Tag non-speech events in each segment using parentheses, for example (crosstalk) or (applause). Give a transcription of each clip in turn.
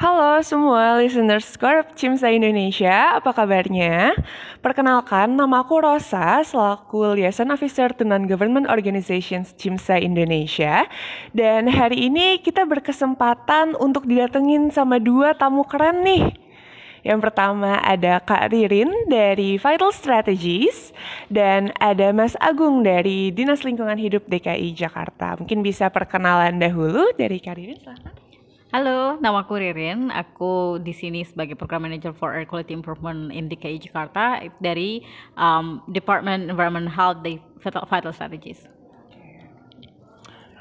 Halo semua listeners Corp Cimsa Indonesia, apa kabarnya? Perkenalkan, nama aku Rosa, selaku Liaison Officer to Non-Government Organizations Cimsa Indonesia. Dan hari ini kita berkesempatan untuk didatengin sama dua tamu keren nih. Yang pertama ada Kak Ririn dari Vital Strategies dan ada Mas Agung dari Dinas Lingkungan Hidup DKI Jakarta. Mungkin bisa perkenalan dahulu dari Kak Ririn, silahkan. Halo, nama aku Ririn. Aku di sini sebagai Program Manager for Air Quality Improvement in DKI Jakarta dari um, Department Environment Health di Vital, Vital Strategies.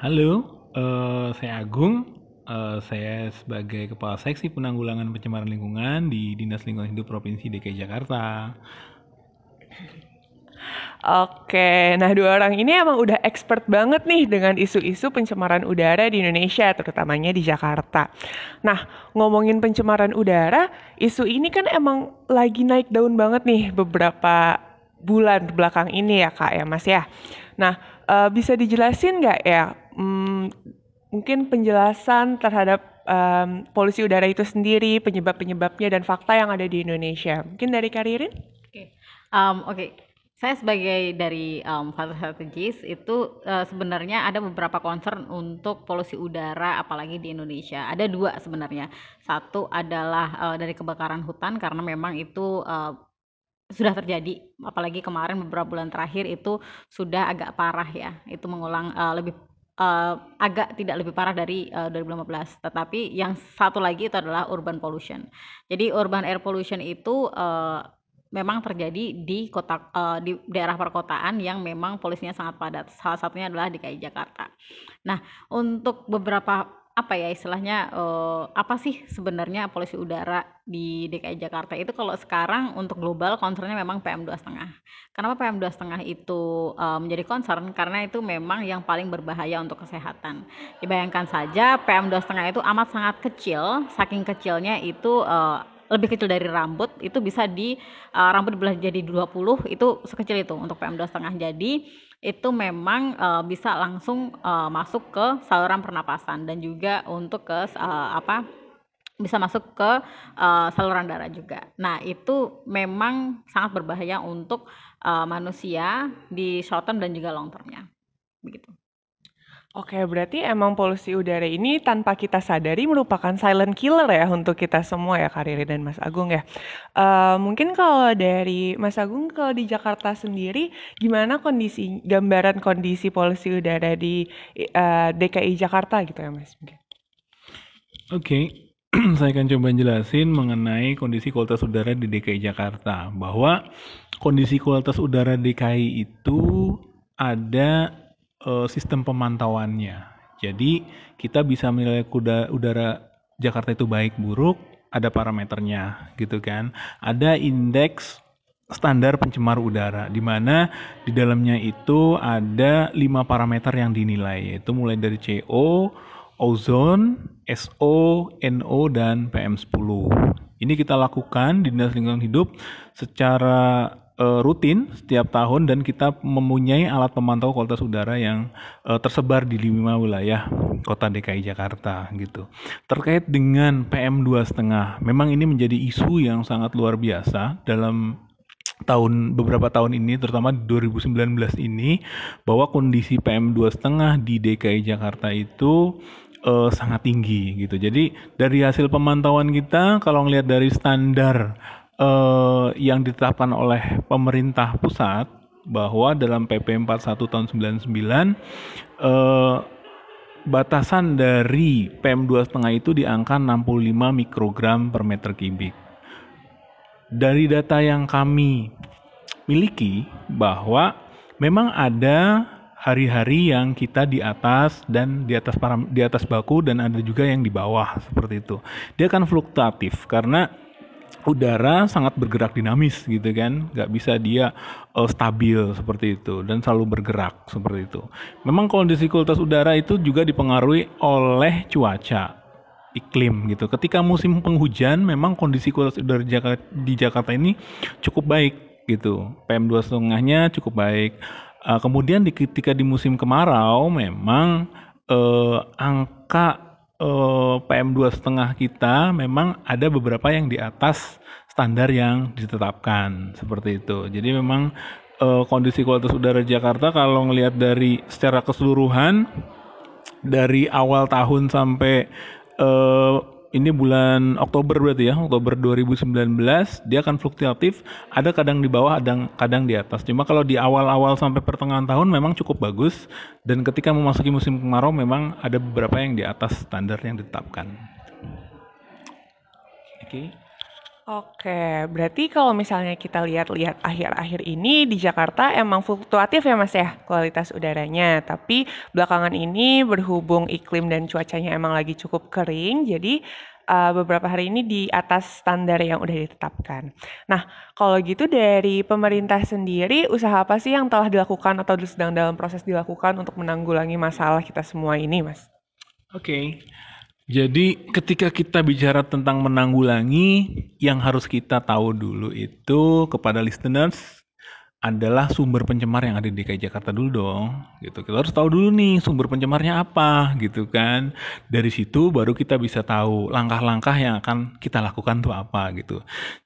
Halo, uh, saya Agung. Uh, saya sebagai Kepala Seksi Penanggulangan Pencemaran Lingkungan di Dinas Lingkungan Hidup Provinsi DKI Jakarta. Oke, nah dua orang ini emang udah expert banget nih dengan isu-isu pencemaran udara di Indonesia, terutamanya di Jakarta. Nah, ngomongin pencemaran udara, isu ini kan emang lagi naik daun banget nih beberapa bulan belakang ini ya kak ya mas ya. Nah, uh, bisa dijelasin nggak ya, hmm, mungkin penjelasan terhadap um, polusi udara itu sendiri, penyebab-penyebabnya dan fakta yang ada di Indonesia. Mungkin dari Karirin? Oke, um, oke. Okay saya sebagai dari um, Father Strategis itu uh, sebenarnya ada beberapa concern untuk polusi udara apalagi di Indonesia. Ada dua sebenarnya. Satu adalah uh, dari kebakaran hutan karena memang itu uh, sudah terjadi apalagi kemarin beberapa bulan terakhir itu sudah agak parah ya. Itu mengulang uh, lebih uh, agak tidak lebih parah dari uh, 2015. Tetapi yang satu lagi itu adalah urban pollution. Jadi urban air pollution itu uh, memang terjadi di kota uh, di daerah perkotaan yang memang polusinya sangat padat. Salah satunya adalah DKI Jakarta. Nah, untuk beberapa apa ya istilahnya uh, apa sih sebenarnya polusi udara di DKI Jakarta itu kalau sekarang untuk global concernnya memang PM2,5. Kenapa PM2,5 itu uh, menjadi concern? Karena itu memang yang paling berbahaya untuk kesehatan. Dibayangkan saja PM2,5 itu amat sangat kecil, saking kecilnya itu uh, lebih kecil dari rambut itu bisa di uh, rambut dibelah jadi 20 itu sekecil itu untuk PM2,5 jadi itu memang uh, bisa langsung uh, masuk ke saluran pernapasan dan juga untuk ke uh, apa bisa masuk ke uh, saluran darah juga. Nah, itu memang sangat berbahaya untuk uh, manusia di short term dan juga long termnya. Begitu. Oke, berarti emang polusi udara ini tanpa kita sadari merupakan silent killer ya untuk kita semua ya, Kariri dan Mas Agung ya. Uh, mungkin kalau dari Mas Agung kalau di Jakarta sendiri, gimana kondisi gambaran kondisi polusi udara di uh, eh, DKI Jakarta gitu ya, Mas? Oke, okay. (clears throat) saya akan coba jelasin mengenai kondisi kualitas udara di DKI Jakarta. Bahwa kondisi kualitas udara DKI itu ada uh, sistem pemantauannya. Jadi kita bisa menilai kuda udara Jakarta itu baik buruk, ada parameternya gitu kan. Ada indeks standar pencemar udara di mana di dalamnya itu ada lima parameter yang dinilai yaitu mulai dari CO, ozon, SO, NO dan PM10. Ini kita lakukan di Dinas Lingkungan Hidup secara uh, rutin setiap tahun dan kita mempunyai alat pemantau kualitas udara yang uh, tersebar di lima wilayah kota DKI Jakarta gitu. Terkait dengan PM 2,5, memang ini menjadi isu yang sangat luar biasa dalam tahun beberapa tahun ini terutama di 2019 ini bahwa kondisi PM 2,5 di DKI Jakarta itu uh, sangat tinggi gitu. Jadi dari hasil pemantauan kita kalau ngelihat dari standar uh, yang ditetapkan oleh pemerintah pusat bahwa dalam PP 41 tahun 99 uh, batasan dari PM2,5 itu di angka 65 mikrogram per meter kubik. Dari data yang kami miliki bahwa memang ada hari-hari yang kita di atas dan di atas para, di atas baku dan ada juga yang di bawah seperti itu. Dia akan fluktuatif karena udara sangat bergerak dinamis gitu kan. Nggak bisa dia uh, stabil seperti itu dan selalu bergerak seperti itu. Memang kondisi kualitas udara itu juga dipengaruhi oleh cuaca iklim gitu. Ketika musim penghujan memang kondisi kualitas udara di Jakarta ini cukup baik gitu. PM 2 setengahnya cukup baik. Uh, kemudian di, ketika di musim kemarau memang uh, angka eh, PM 2,5 kita memang ada beberapa yang di atas standar yang ditetapkan seperti itu. Jadi memang eh, kondisi kualitas udara Jakarta kalau ngelihat dari secara keseluruhan dari awal tahun sampai eh, ini bulan Oktober berarti ya, Oktober 2019 dia akan fluktuatif, ada kadang di bawah, ada kadang di atas. Cuma kalau di awal-awal sampai pertengahan tahun memang cukup bagus dan ketika memasuki musim kemarau memang ada beberapa yang di atas standar yang ditetapkan. Oke. Oke, berarti kalau misalnya kita lihat-lihat akhir-akhir ini di Jakarta emang fluktuatif ya Mas ya kualitas udaranya. Tapi belakangan ini berhubung iklim dan cuacanya emang lagi cukup kering, jadi uh, beberapa hari ini di atas standar yang udah ditetapkan. Nah, kalau gitu dari pemerintah sendiri, usaha apa sih yang telah dilakukan atau sedang dalam proses dilakukan untuk menanggulangi masalah kita semua ini, Mas? Oke. Jadi ketika kita bicara tentang menanggulangi, yang harus kita tahu dulu itu kepada listeners adalah sumber pencemar yang ada di DKI Jakarta dulu dong gitu. Kita harus tahu dulu nih sumber pencemarnya apa gitu kan. Dari situ baru kita bisa tahu langkah-langkah yang akan kita lakukan tuh apa gitu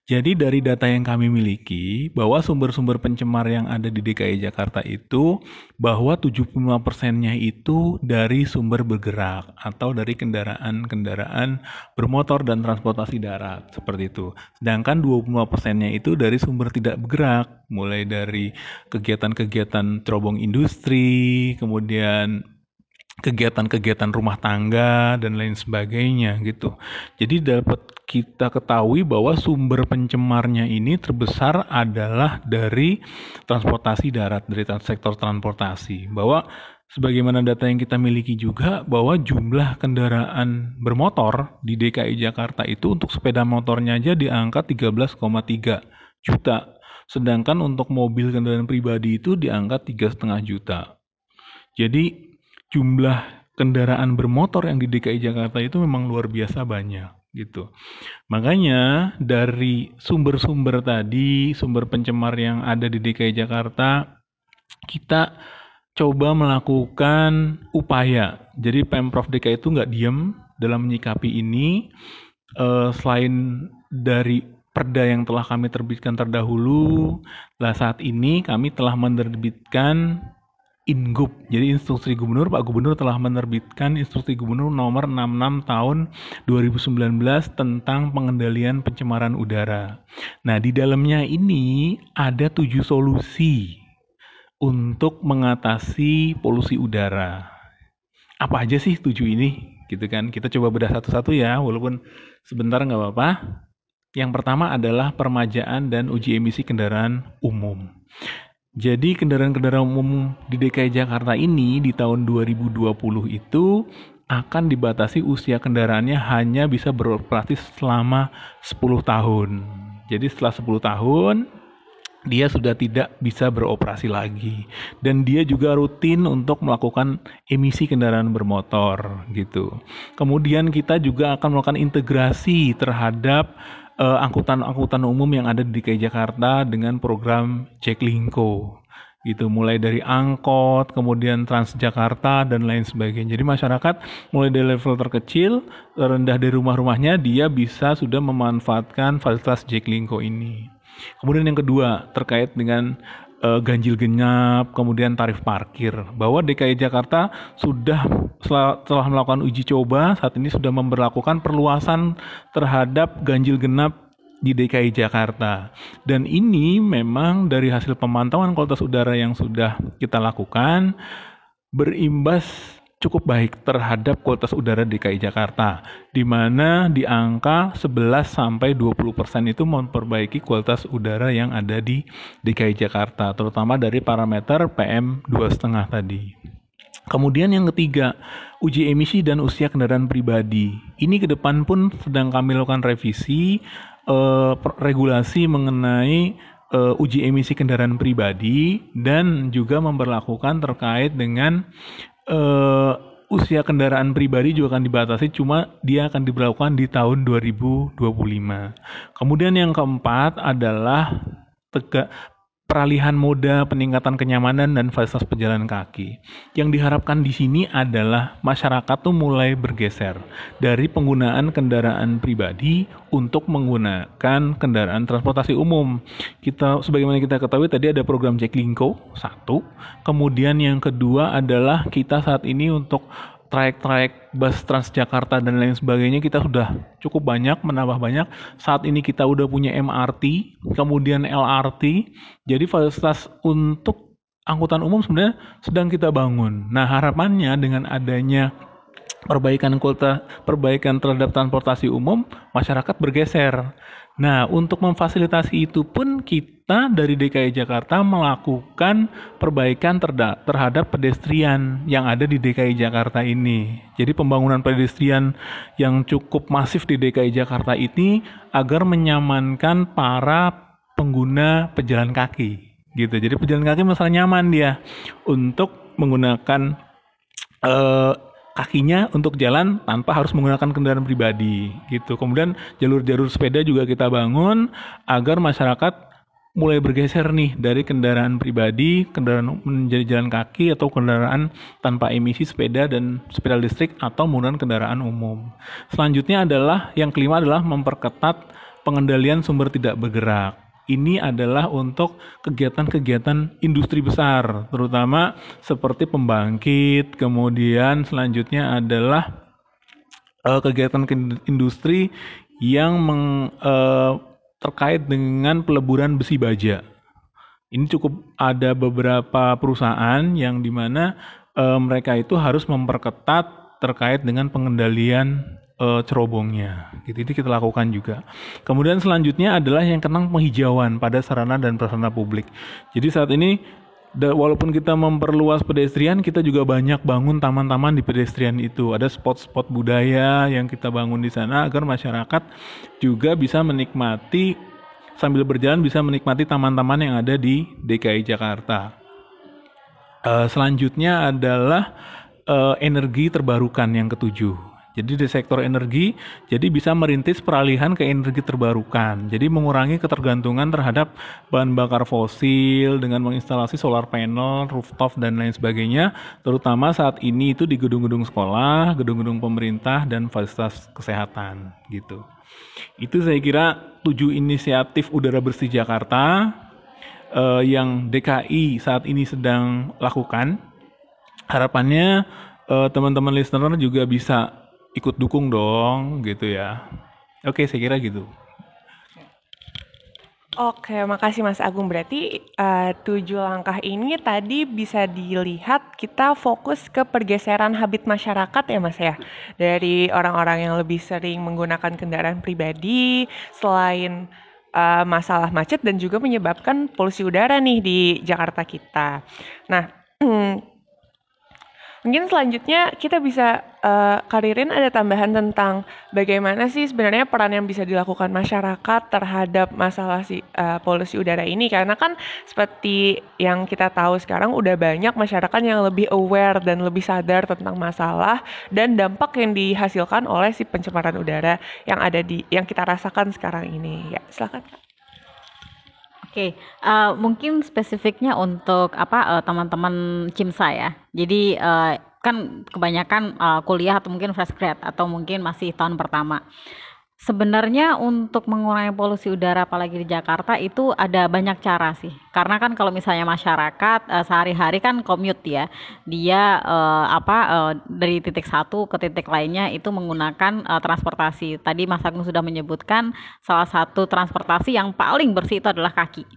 jadi dari data yang kami miliki bahwa sumber-sumber pencemar yang ada di DKI Jakarta itu bahwa 75 persennya itu dari sumber bergerak atau dari kendaraan-kendaraan bermotor dan transportasi darat seperti itu. Sedangkan 25 persennya itu dari sumber tidak bergerak mulai dari kegiatan-kegiatan terobong industri, kemudian kegiatan-kegiatan rumah tangga dan lain sebagainya gitu. Jadi dapat kita ketahui bahwa sumber pencemarnya ini terbesar adalah dari transportasi darat, dari sektor transportasi. Bahwa sebagaimana data yang kita miliki juga bahwa jumlah kendaraan bermotor di DKI Jakarta itu untuk sepeda motornya aja di angka 13,3 juta. Sedangkan untuk mobil kendaraan pribadi itu di angka 3,5 juta. Jadi jumlah kendaraan bermotor yang di DKI Jakarta itu memang luar biasa banyak gitu. Makanya dari sumber-sumber tadi, sumber pencemar yang ada di DKI Jakarta, kita coba melakukan upaya. Jadi Pemprov DKI itu nggak diem dalam menyikapi ini. Uh, selain dari perda yang telah kami terbitkan terdahulu, lah saat ini kami telah menerbitkan Ingup. Jadi instruksi gubernur, Pak Gubernur telah menerbitkan instruksi gubernur nomor 66 tahun 2019 tentang pengendalian pencemaran udara. Nah, di dalamnya ini ada tujuh solusi untuk mengatasi polusi udara. Apa aja sih tujuh ini? Gitu kan? Kita coba bedah satu-satu ya, walaupun sebentar nggak apa-apa. Yang pertama adalah permajaan dan uji emisi kendaraan umum. Jadi kendaraan-kendaraan umum di DKI Jakarta ini di tahun 2020 itu akan dibatasi usia kendaraannya hanya bisa beroperasi selama 10 tahun. Jadi setelah 10 tahun dia sudah tidak bisa beroperasi lagi dan dia juga rutin untuk melakukan emisi kendaraan bermotor gitu. Kemudian kita juga akan melakukan integrasi terhadap angkutan-angkutan umum yang ada di DKI Jakarta dengan program Jaklingko gitu mulai dari angkot kemudian Transjakarta dan lain sebagainya. Jadi masyarakat mulai dari level terkecil terendah dari rumah-rumahnya dia bisa sudah memanfaatkan fasilitas Jaklingko ini. Kemudian yang kedua terkait dengan uh, ganjil genap, kemudian tarif parkir. Bahwa DKI Jakarta sudah setelah melakukan uji coba, saat ini sudah memperlakukan perluasan terhadap ganjil genap di DKI Jakarta. Dan ini memang dari hasil pemantauan kualitas udara yang sudah kita lakukan berimbas cukup baik terhadap kualitas udara DKI Jakarta, di mana di angka 11 sampai 20% itu memperbaiki kualitas udara yang ada di DKI Jakarta, terutama dari parameter PM 2,5 tadi. Kemudian yang ketiga, uji emisi dan usia kendaraan pribadi. Ini ke depan pun sedang kami lakukan revisi eh, regulasi mengenai uh, uji emisi kendaraan pribadi dan juga memperlakukan terkait dengan uh, usia kendaraan pribadi juga akan dibatasi cuma dia akan diberlakukan di tahun 2025. Kemudian yang keempat adalah tega, peralihan moda, peningkatan kenyamanan dan fasilitas pejalan kaki. Yang diharapkan di sini adalah masyarakat tuh mulai bergeser dari penggunaan kendaraan pribadi untuk menggunakan kendaraan transportasi umum. Kita sebagaimana kita ketahui tadi ada program Jaklingko satu, kemudian yang kedua adalah kita saat ini untuk trayek-trayek bus Transjakarta dan lain sebagainya kita sudah cukup banyak menambah banyak. Saat ini kita udah punya MRT kemudian LRT jadi fasilitas untuk angkutan umum sebenarnya sedang kita bangun. Nah harapannya dengan adanya perbaikan kota perbaikan terhadap transportasi umum masyarakat bergeser Nah, untuk memfasilitasi itu pun kita dari DKI Jakarta melakukan perbaikan terhadap pedestrian yang ada di DKI Jakarta ini. Jadi pembangunan pedestrian yang cukup masif di DKI Jakarta ini agar menyamankan para pengguna pejalan kaki gitu. Jadi pejalan kaki masalah nyaman dia untuk menggunakan uh, kakinya untuk jalan tanpa harus menggunakan kendaraan pribadi gitu. Kemudian jalur-jalur sepeda juga kita bangun agar masyarakat mulai bergeser nih dari kendaraan pribadi, kendaraan menjadi jalan kaki atau kendaraan tanpa emisi sepeda dan sepeda listrik atau menggunakan kendaraan umum. Selanjutnya adalah yang kelima adalah memperketat pengendalian sumber tidak bergerak ini adalah untuk kegiatan-kegiatan industri besar, terutama seperti pembangkit, kemudian selanjutnya adalah uh, kegiatan industri yang meng, uh, terkait dengan peleburan besi baja. Ini cukup ada beberapa perusahaan yang di mana uh, mereka itu harus memperketat terkait dengan pengendalian uh, cerobongnya. Gitu itu kita lakukan juga. Kemudian selanjutnya adalah yang kenang penghijauan pada sarana dan prasarana publik. Jadi saat ini walaupun kita memperluas pedestrian, kita juga banyak bangun taman-taman di pedestrian itu. Ada spot-spot budaya yang kita bangun di sana agar masyarakat juga bisa menikmati sambil berjalan bisa menikmati taman-taman yang ada di DKI Jakarta. Uh, selanjutnya adalah uh, energi terbarukan yang ketujuh. Jadi di sektor energi, jadi bisa merintis peralihan ke energi terbarukan. Jadi mengurangi ketergantungan terhadap bahan bakar fosil dengan menginstalasi solar panel, rooftop dan lain sebagainya. Terutama saat ini itu di gedung-gedung sekolah, gedung-gedung pemerintah dan fasilitas kesehatan gitu. Itu saya kira tujuh inisiatif udara bersih Jakarta eh, yang DKI saat ini sedang lakukan. Harapannya eh, teman-teman listener juga bisa ikut dukung dong gitu ya. Oke, saya kira gitu. Oke, makasih Mas Agung. Berarti uh, tujuh langkah ini tadi bisa dilihat kita fokus ke pergeseran habit masyarakat ya Mas ya. Dari orang-orang yang lebih sering menggunakan kendaraan pribadi, selain uh, masalah macet dan juga menyebabkan polusi udara nih di Jakarta kita. Nah, (clears throat) Mungkin selanjutnya kita bisa uh, Karirin ada tambahan tentang bagaimana sih sebenarnya peran yang bisa dilakukan masyarakat terhadap masalah si uh, polusi udara ini karena kan seperti yang kita tahu sekarang udah banyak masyarakat yang lebih aware dan lebih sadar tentang masalah dan dampak yang dihasilkan oleh si pencemaran udara yang ada di yang kita rasakan sekarang ini. Ya, silakan. Oke, uh, mungkin spesifiknya untuk apa uh, teman-teman CIMSA ya. Jadi uh, kan kebanyakan uh, kuliah atau mungkin fresh grad atau mungkin masih tahun pertama. Sebenarnya untuk mengurangi polusi udara apalagi di Jakarta itu ada banyak cara sih. Karena kan kalau misalnya masyarakat uh, sehari-hari kan commute ya. Dia uh, apa uh, dari titik satu ke titik lainnya itu menggunakan uh, transportasi. Tadi Mas Agung sudah menyebutkan salah satu transportasi yang paling bersih itu adalah kaki.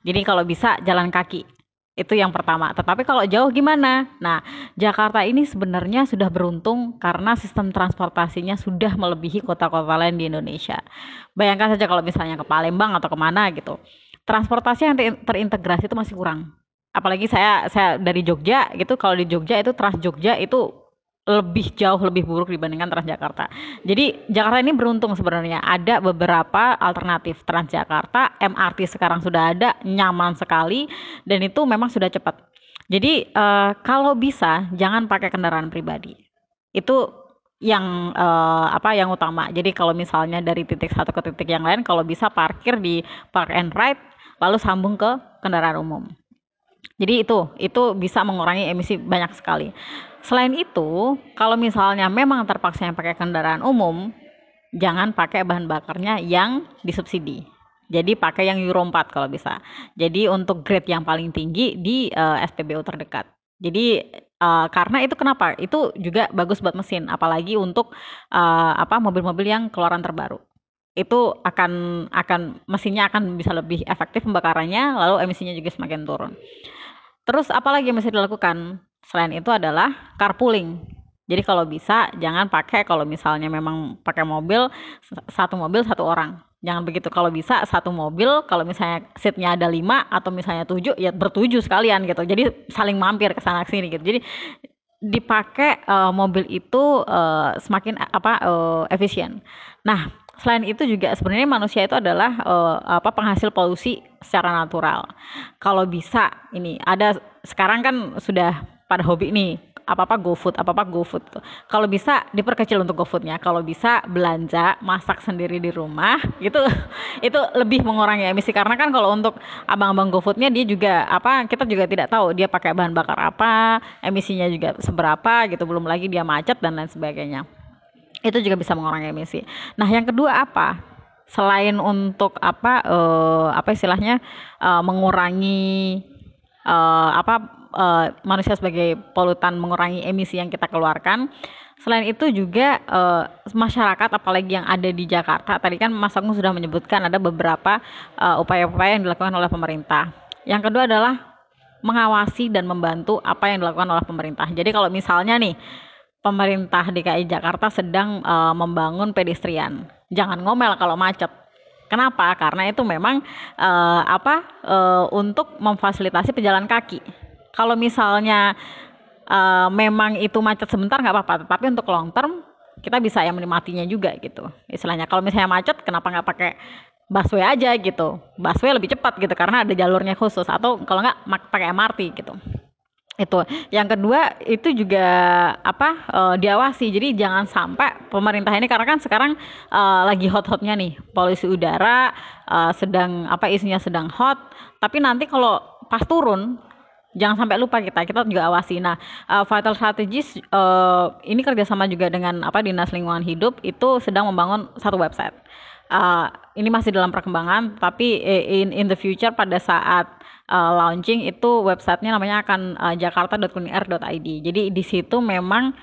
Jadi kalau bisa jalan kaki. Itu yang pertama. Tetapi kalau jauh gimana? Nah, Jakarta ini sebenarnya sudah beruntung karena sistem transportasinya sudah melebihi kota-kota lain di Indonesia. Bayangkan saja kalau misalnya ke Palembang atau ke mana gitu. Transportasi yang terintegrasi itu masih kurang. Apalagi saya saya dari Jogja gitu, kalau di Jogja itu Trans Jogja itu lebih jauh lebih buruk dibandingkan Transjakarta. Jadi Jakarta ini beruntung sebenarnya ada beberapa alternatif Transjakarta, MRT sekarang sudah ada, nyaman sekali dan itu memang sudah cepat. Jadi uh, kalau bisa jangan pakai kendaraan pribadi. Itu yang uh, apa yang utama. Jadi kalau misalnya dari titik satu ke titik yang lain, kalau bisa parkir di park and ride, lalu sambung ke kendaraan umum. Jadi itu itu bisa mengurangi emisi banyak sekali. Selain itu, kalau misalnya memang terpaksa yang pakai kendaraan umum, jangan pakai bahan bakarnya yang disubsidi. Jadi pakai yang Euro 4 kalau bisa. Jadi untuk grade yang paling tinggi di uh, eh, SPBU terdekat. Jadi uh, karena itu kenapa? Itu juga bagus buat mesin, apalagi untuk uh, apa mobil-mobil yang keluaran terbaru. Itu akan akan mesinnya akan bisa lebih efektif pembakarannya, lalu emisinya juga semakin turun. Terus apalagi yang bisa dilakukan? Selain itu adalah carpooling. Jadi kalau bisa jangan pakai kalau misalnya memang pakai mobil satu mobil satu orang. Jangan begitu. Kalau bisa satu mobil kalau misalnya seatnya ada lima atau misalnya tujuh ya bertujuh sekalian gitu. Jadi saling mampir ke sana sini gitu. Jadi dipakai uh, mobil itu uh, semakin apa uh, efisien. Nah selain itu juga sebenarnya manusia itu adalah uh, apa penghasil polusi secara natural. Kalau bisa ini ada sekarang kan sudah pada hobi nih apa-apa GoFood, apa-apa GoFood. Kalau bisa diperkecil untuk GoFoodnya. Kalau bisa belanja, masak sendiri di rumah, (laughs) itu itu lebih mengurangi emisi karena kan kalau untuk abang-abang GoFoodnya dia juga apa kita juga tidak tahu dia pakai bahan bakar apa, emisinya juga seberapa gitu, belum lagi dia macet dan lain sebagainya. Itu juga bisa mengurangi emisi. Nah, yang kedua apa? Selain untuk apa uh, apa istilahnya uh, mengurangi uh, apa uh, manusia sebagai polutan mengurangi emisi yang kita keluarkan. Selain itu juga uh, masyarakat apalagi yang ada di Jakarta, tadi kan Mas Agung sudah menyebutkan ada beberapa upaya-upaya uh, yang dilakukan oleh pemerintah. Yang kedua adalah mengawasi dan membantu apa yang dilakukan oleh pemerintah. Jadi kalau misalnya nih pemerintah DKI Jakarta sedang uh, membangun pedestrian, jangan ngomel kalau macet. Kenapa? Karena itu memang uh, apa uh, untuk memfasilitasi pejalan kaki kalau misalnya uh, memang itu macet sebentar nggak apa-apa. Tapi untuk long term kita bisa yang menikmatinya juga gitu. Istilahnya kalau misalnya macet kenapa nggak pakai busway aja gitu? Busway lebih cepat gitu karena ada jalurnya khusus. Atau kalau nggak pakai MRT gitu. Itu. Yang kedua itu juga apa uh, diawasi. Jadi jangan sampai pemerintah ini karena kan sekarang uh, lagi hot-hotnya nih. Polusi udara uh, sedang apa isinya sedang hot. Tapi nanti kalau pas turun jangan sampai lupa kita kita juga awasi. Nah uh, vital strategis uh, ini kerjasama juga dengan apa dinas lingkungan hidup itu sedang membangun satu website. Uh, ini masih dalam perkembangan tapi in in the future pada saat uh, launching itu websitenya namanya akan uh, jakarta.kunir.id jadi di situ memang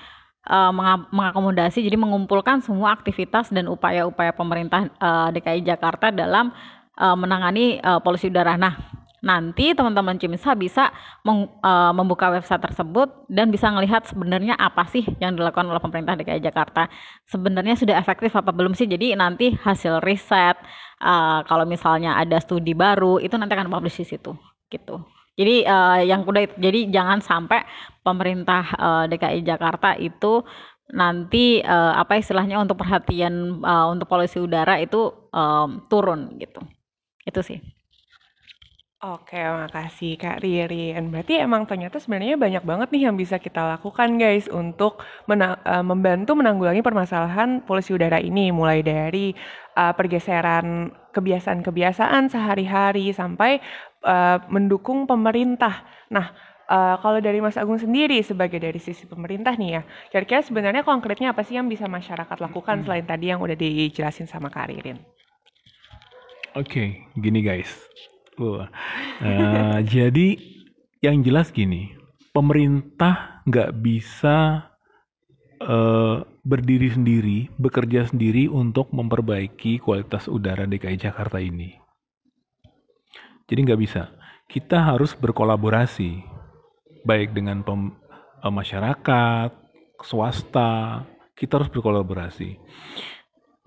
mengakomodasi jadi mengumpulkan semua aktivitas dan upaya-upaya pemerintah DKI Jakarta dalam menangani polusi udara. Nah nanti teman-teman Cimisa bisa meng, uh, membuka website tersebut dan bisa melihat sebenarnya apa sih yang dilakukan oleh pemerintah DKI Jakarta. Sebenarnya sudah efektif apa belum sih? Jadi nanti hasil riset, uh, kalau misalnya ada studi baru itu nanti akan publish di situ, gitu. Jadi uh, yang udah jadi jangan sampai pemerintah uh, DKI Jakarta itu nanti uh, apa istilahnya untuk perhatian uh, untuk polusi udara itu um, turun gitu. Itu sih. Oke, makasih Kak Ririn. Berarti emang ternyata sebenarnya banyak banget nih yang bisa kita lakukan guys untuk mena uh, membantu menanggulangi permasalahan polusi udara ini mulai dari uh, pergeseran kebiasaan-kebiasaan sehari-hari sampai uh, mendukung pemerintah. Nah, uh, kalau dari Mas Agung sendiri sebagai dari sisi pemerintah nih ya, kira-kira sebenarnya konkretnya apa sih yang bisa masyarakat lakukan selain tadi yang udah dijelasin sama Kak Ririn? Oke, okay, gini guys Uh, jadi yang jelas gini, pemerintah nggak bisa uh, berdiri sendiri, bekerja sendiri untuk memperbaiki kualitas udara DKI Jakarta ini. Jadi nggak bisa. Kita harus berkolaborasi, baik dengan pem, uh, masyarakat, swasta, kita harus berkolaborasi.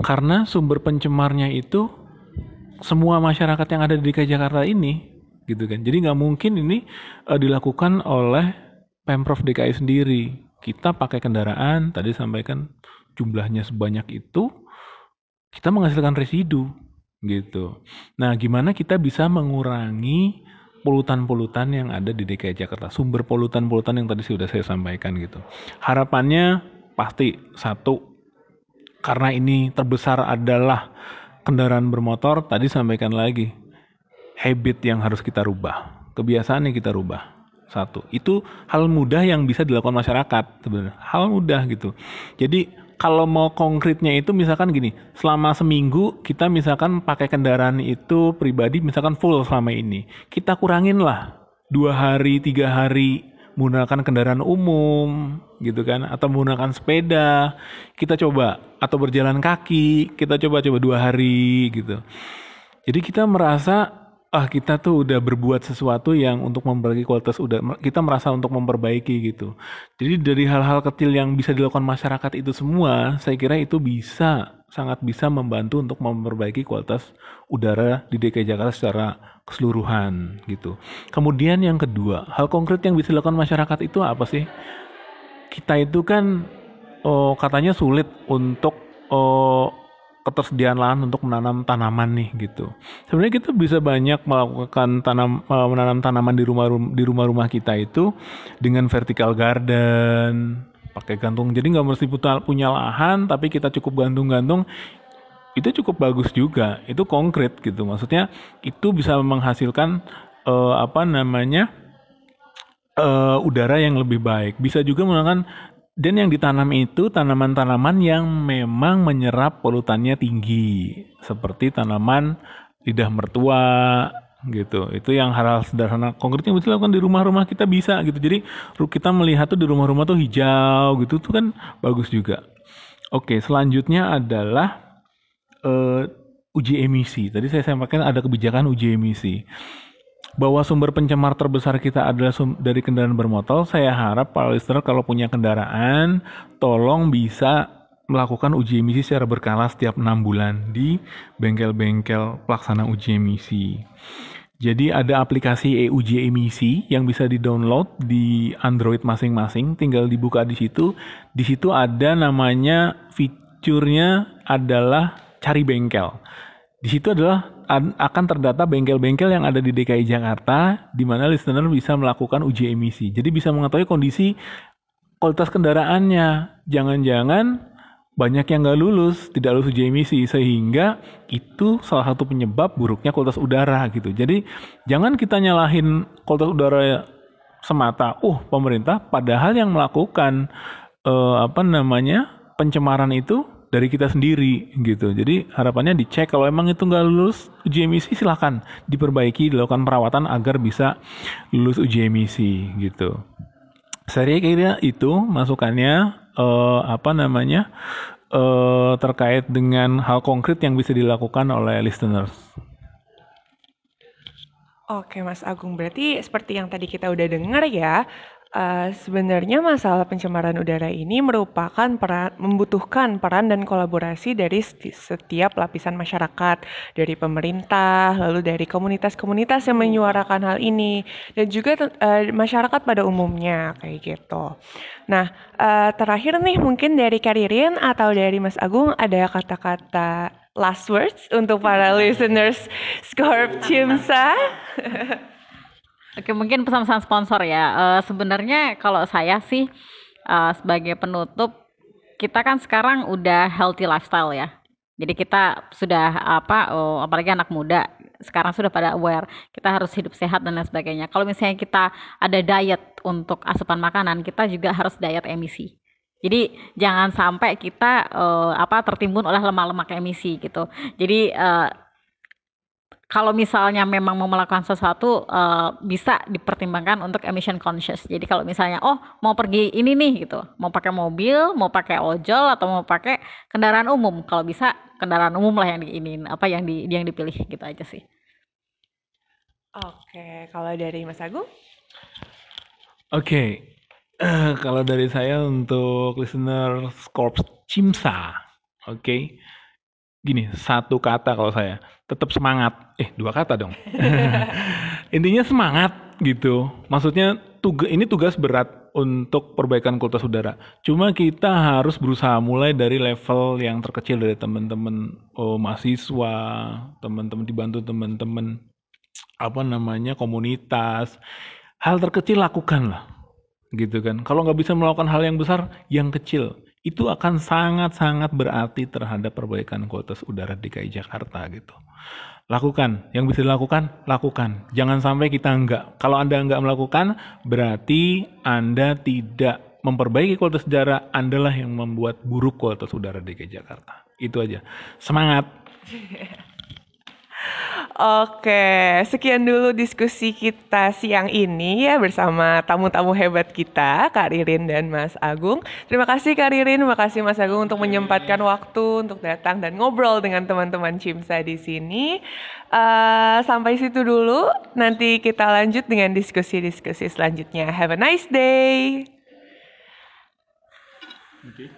Karena sumber pencemarnya itu semua masyarakat yang ada di DKI Jakarta ini gitu kan. Jadi nggak mungkin ini uh, dilakukan oleh pemprov DKI sendiri. Kita pakai kendaraan tadi sampaikan jumlahnya sebanyak itu kita menghasilkan residu gitu. Nah gimana kita bisa mengurangi polutan-polutan yang ada di DKI Jakarta? Sumber polutan-polutan yang tadi sudah saya sampaikan gitu. Harapannya pasti satu karena ini terbesar adalah kendaraan bermotor, tadi sampaikan lagi, habit yang harus kita rubah, kebiasaan yang kita rubah. Satu, itu hal mudah yang bisa dilakukan masyarakat sebenarnya. Hal mudah gitu. Jadi kalau mau konkretnya itu misalkan gini, selama seminggu kita misalkan pakai kendaraan itu pribadi misalkan full selama ini. Kita kurangin lah dua hari, tiga hari menggunakan kendaraan umum gitu kan atau menggunakan sepeda kita coba atau berjalan kaki kita coba coba dua hari gitu. Jadi kita merasa ah kita tuh udah berbuat sesuatu yang untuk memperbaiki kualitas udara kita merasa untuk memperbaiki gitu. Jadi dari hal-hal kecil yang bisa dilakukan masyarakat itu semua saya kira itu bisa sangat bisa membantu untuk memperbaiki kualitas udara di DKI Jakarta secara keseluruhan gitu. Kemudian yang kedua hal konkret yang bisa dilakukan masyarakat itu apa sih kita itu kan oh, katanya sulit untuk oh, ketersediaan lahan untuk menanam tanaman nih gitu. Sebenarnya kita bisa banyak melakukan tanam eh, menanam tanaman di rumah di rumah-rumah kita itu dengan vertical garden, pakai gantung. Jadi nggak mesti punya lahan, tapi kita cukup gantung-gantung itu cukup bagus juga. Itu konkret gitu. Maksudnya itu bisa menghasilkan uh, apa namanya uh, udara yang lebih baik. Bisa juga menggunakan dan yang ditanam itu tanaman-tanaman yang memang menyerap polutannya tinggi, seperti tanaman lidah mertua gitu. Itu yang hal-hal sederhana konkretnya bisa dilakukan di rumah-rumah kita bisa gitu. Jadi kita melihat tuh di rumah-rumah tuh hijau gitu tuh kan bagus juga. Oke, selanjutnya adalah uh, uji emisi. Tadi saya sampaikan ada kebijakan uji emisi bahwa sumber pencemar terbesar kita adalah dari kendaraan bermotor, saya harap para listener kalau punya kendaraan, tolong bisa melakukan uji emisi secara berkala setiap enam bulan di bengkel-bengkel pelaksana uji emisi. Jadi ada aplikasi e-uji emisi yang bisa di-download di Android masing-masing, tinggal dibuka di situ. Di situ ada namanya fiturnya adalah cari bengkel. Di situ adalah akan terdata bengkel-bengkel yang ada di DKI Jakarta di mana listener bisa melakukan uji emisi. Jadi bisa mengetahui kondisi kualitas kendaraannya. Jangan-jangan banyak yang nggak lulus, tidak lulus uji emisi sehingga itu salah satu penyebab buruknya kualitas udara gitu. Jadi jangan kita nyalahin kualitas udara semata. Uh, pemerintah padahal yang melakukan uh, apa namanya pencemaran itu dari kita sendiri gitu. Jadi harapannya dicek kalau emang itu nggak lulus uji emisi silahkan diperbaiki, dilakukan perawatan agar bisa lulus uji emisi gitu. Saya kira itu masukannya uh, apa namanya uh, terkait dengan hal konkret yang bisa dilakukan oleh listeners. Oke Mas Agung, berarti seperti yang tadi kita udah dengar ya, Uh, sebenarnya masalah pencemaran udara ini merupakan peran, membutuhkan peran dan kolaborasi dari setiap lapisan masyarakat, dari pemerintah, lalu dari komunitas-komunitas yang menyuarakan hal ini, dan juga uh, masyarakat pada umumnya kayak gitu. Nah, uh, terakhir nih mungkin dari Karirin atau dari Mas Agung ada kata-kata last words untuk para (laughs) listeners Scorp Cimsa. (laughs) Oke, mungkin pesan-pesan sponsor ya. Uh, sebenarnya kalau saya sih uh, sebagai penutup, kita kan sekarang udah healthy lifestyle ya. Jadi kita sudah apa, oh, apalagi anak muda sekarang sudah pada aware kita harus hidup sehat dan lain sebagainya. Kalau misalnya kita ada diet untuk asupan makanan, kita juga harus diet emisi. Jadi jangan sampai kita uh, apa tertimbun oleh lemak-lemak emisi gitu. Jadi uh, kalau misalnya memang mau melakukan sesuatu uh, bisa dipertimbangkan untuk emission conscious. Jadi kalau misalnya oh mau pergi ini nih gitu, mau pakai mobil, mau pakai ojol atau mau pakai kendaraan umum, kalau bisa kendaraan umum lah yang diinin apa yang di yang dipilih gitu aja sih. Oke, kalau dari Mas Agung? Oke, uh, (clears throat) kalau dari saya untuk listener Scorps Cimsa, oke. Okay gini satu kata kalau saya tetap semangat. Eh dua kata dong. (laughs) Intinya semangat gitu. Maksudnya tugas ini tugas berat untuk perbaikan kualitas udara. Cuma kita harus berusaha mulai dari level yang terkecil dari teman-teman oh, mahasiswa teman-teman dibantu teman-teman apa namanya komunitas. Hal terkecil lakukan lah gitu kan. Kalau nggak bisa melakukan hal yang besar yang kecil itu akan sangat-sangat berarti terhadap perbaikan kualitas udara DKI Jakarta gitu. Lakukan, yang bisa dilakukan, lakukan. Jangan sampai kita enggak. Kalau Anda enggak melakukan, berarti Anda tidak memperbaiki kualitas udara, Anda lah yang membuat buruk kualitas udara DKI Jakarta. Itu aja. Semangat! (laughs) Oke, sekian dulu diskusi kita siang ini ya bersama tamu-tamu hebat kita, Kak Ririn dan Mas Agung. Terima kasih Kak Ririn, terima kasih Mas Agung untuk menyempatkan waktu untuk datang dan ngobrol dengan teman-teman Cimsa di sini. Uh, sampai situ dulu, nanti kita lanjut dengan diskusi-diskusi selanjutnya. Have a nice day. Okay,